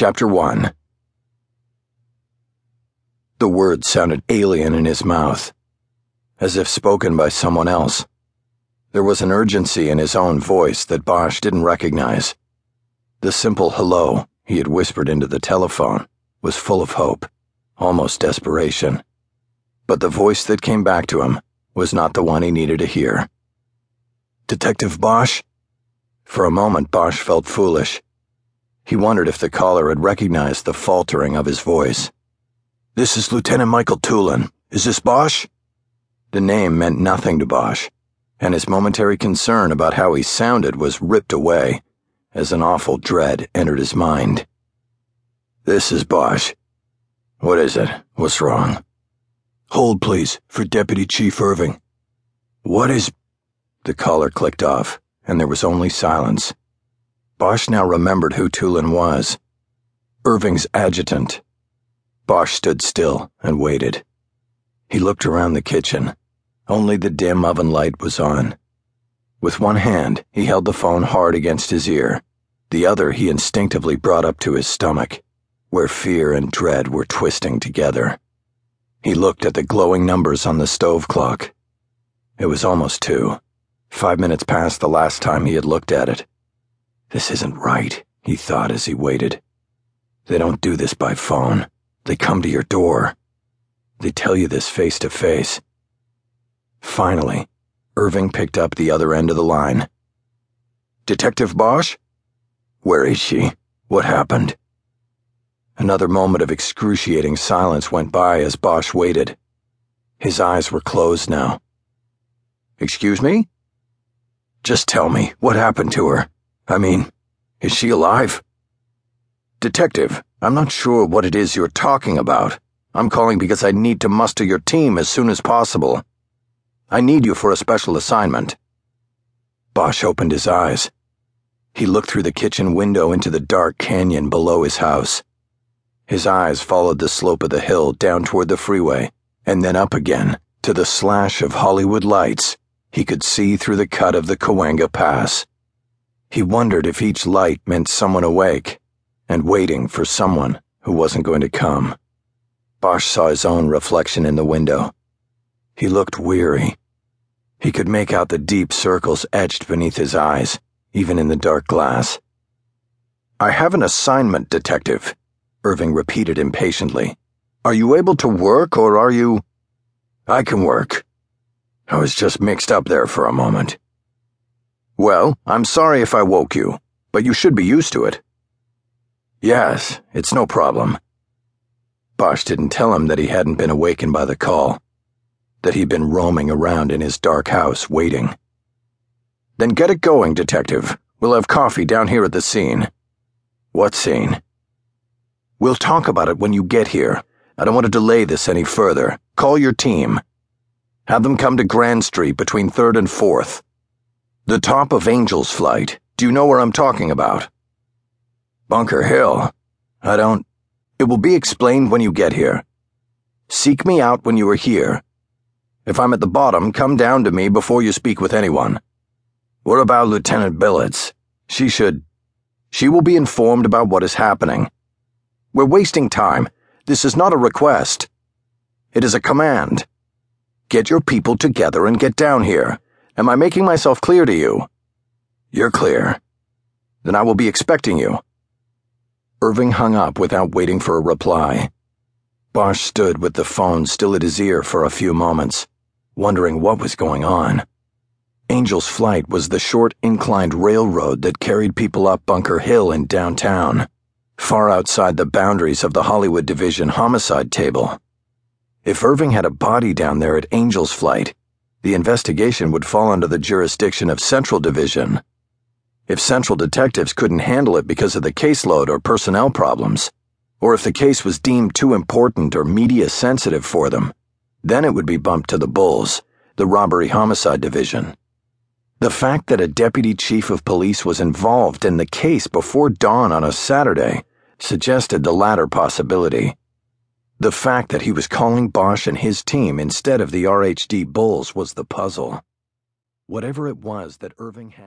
Chapter 1 The words sounded alien in his mouth, as if spoken by someone else. There was an urgency in his own voice that Bosch didn't recognize. The simple hello he had whispered into the telephone was full of hope, almost desperation. But the voice that came back to him was not the one he needed to hear. Detective Bosch? For a moment, Bosch felt foolish. He wondered if the caller had recognized the faltering of his voice. This is Lieutenant Michael Tulin. Is this Bosch? The name meant nothing to Bosch, and his momentary concern about how he sounded was ripped away as an awful dread entered his mind. This is Bosch. What is it? What's wrong? Hold, please, for Deputy Chief Irving. What is. The caller clicked off, and there was only silence. Bosch now remembered who Tulin was Irving's adjutant. Bosch stood still and waited. He looked around the kitchen. Only the dim oven light was on. With one hand, he held the phone hard against his ear. The other he instinctively brought up to his stomach, where fear and dread were twisting together. He looked at the glowing numbers on the stove clock. It was almost two, five minutes past the last time he had looked at it. This isn't right, he thought as he waited. They don't do this by phone. They come to your door. They tell you this face to face. Finally, Irving picked up the other end of the line. Detective Bosch? Where is she? What happened? Another moment of excruciating silence went by as Bosch waited. His eyes were closed now. Excuse me? Just tell me, what happened to her? I mean, is she alive? Detective, I'm not sure what it is you're talking about. I'm calling because I need to muster your team as soon as possible. I need you for a special assignment. Bosch opened his eyes. He looked through the kitchen window into the dark canyon below his house. His eyes followed the slope of the hill down toward the freeway, and then up again to the slash of Hollywood lights he could see through the cut of the Cahuenga Pass. He wondered if each light meant someone awake and waiting for someone who wasn't going to come. Bosch saw his own reflection in the window. He looked weary. He could make out the deep circles etched beneath his eyes, even in the dark glass. I have an assignment, Detective. Irving repeated impatiently. Are you able to work, or are you. I can work. I was just mixed up there for a moment. Well, I'm sorry if I woke you, but you should be used to it. Yes, it's no problem. Bosch didn't tell him that he hadn't been awakened by the call, that he'd been roaming around in his dark house waiting. Then get it going, Detective. We'll have coffee down here at the scene. What scene? We'll talk about it when you get here. I don't want to delay this any further. Call your team. Have them come to Grand Street between 3rd and 4th. The top of Angels Flight. Do you know where I'm talking about? Bunker Hill. I don't. It will be explained when you get here. Seek me out when you are here. If I'm at the bottom, come down to me before you speak with anyone. What about Lieutenant Billets? She should. She will be informed about what is happening. We're wasting time. This is not a request. It is a command. Get your people together and get down here. Am I making myself clear to you? You're clear. Then I will be expecting you. Irving hung up without waiting for a reply. Bosch stood with the phone still at his ear for a few moments, wondering what was going on. Angels Flight was the short inclined railroad that carried people up Bunker Hill in downtown far outside the boundaries of the Hollywood Division homicide table. If Irving had a body down there at Angels Flight, the investigation would fall under the jurisdiction of Central Division. If Central detectives couldn't handle it because of the caseload or personnel problems, or if the case was deemed too important or media sensitive for them, then it would be bumped to the Bulls, the Robbery Homicide Division. The fact that a deputy chief of police was involved in the case before dawn on a Saturday suggested the latter possibility. The fact that he was calling Bosch and his team instead of the RHD Bulls was the puzzle. Whatever it was that Irving had.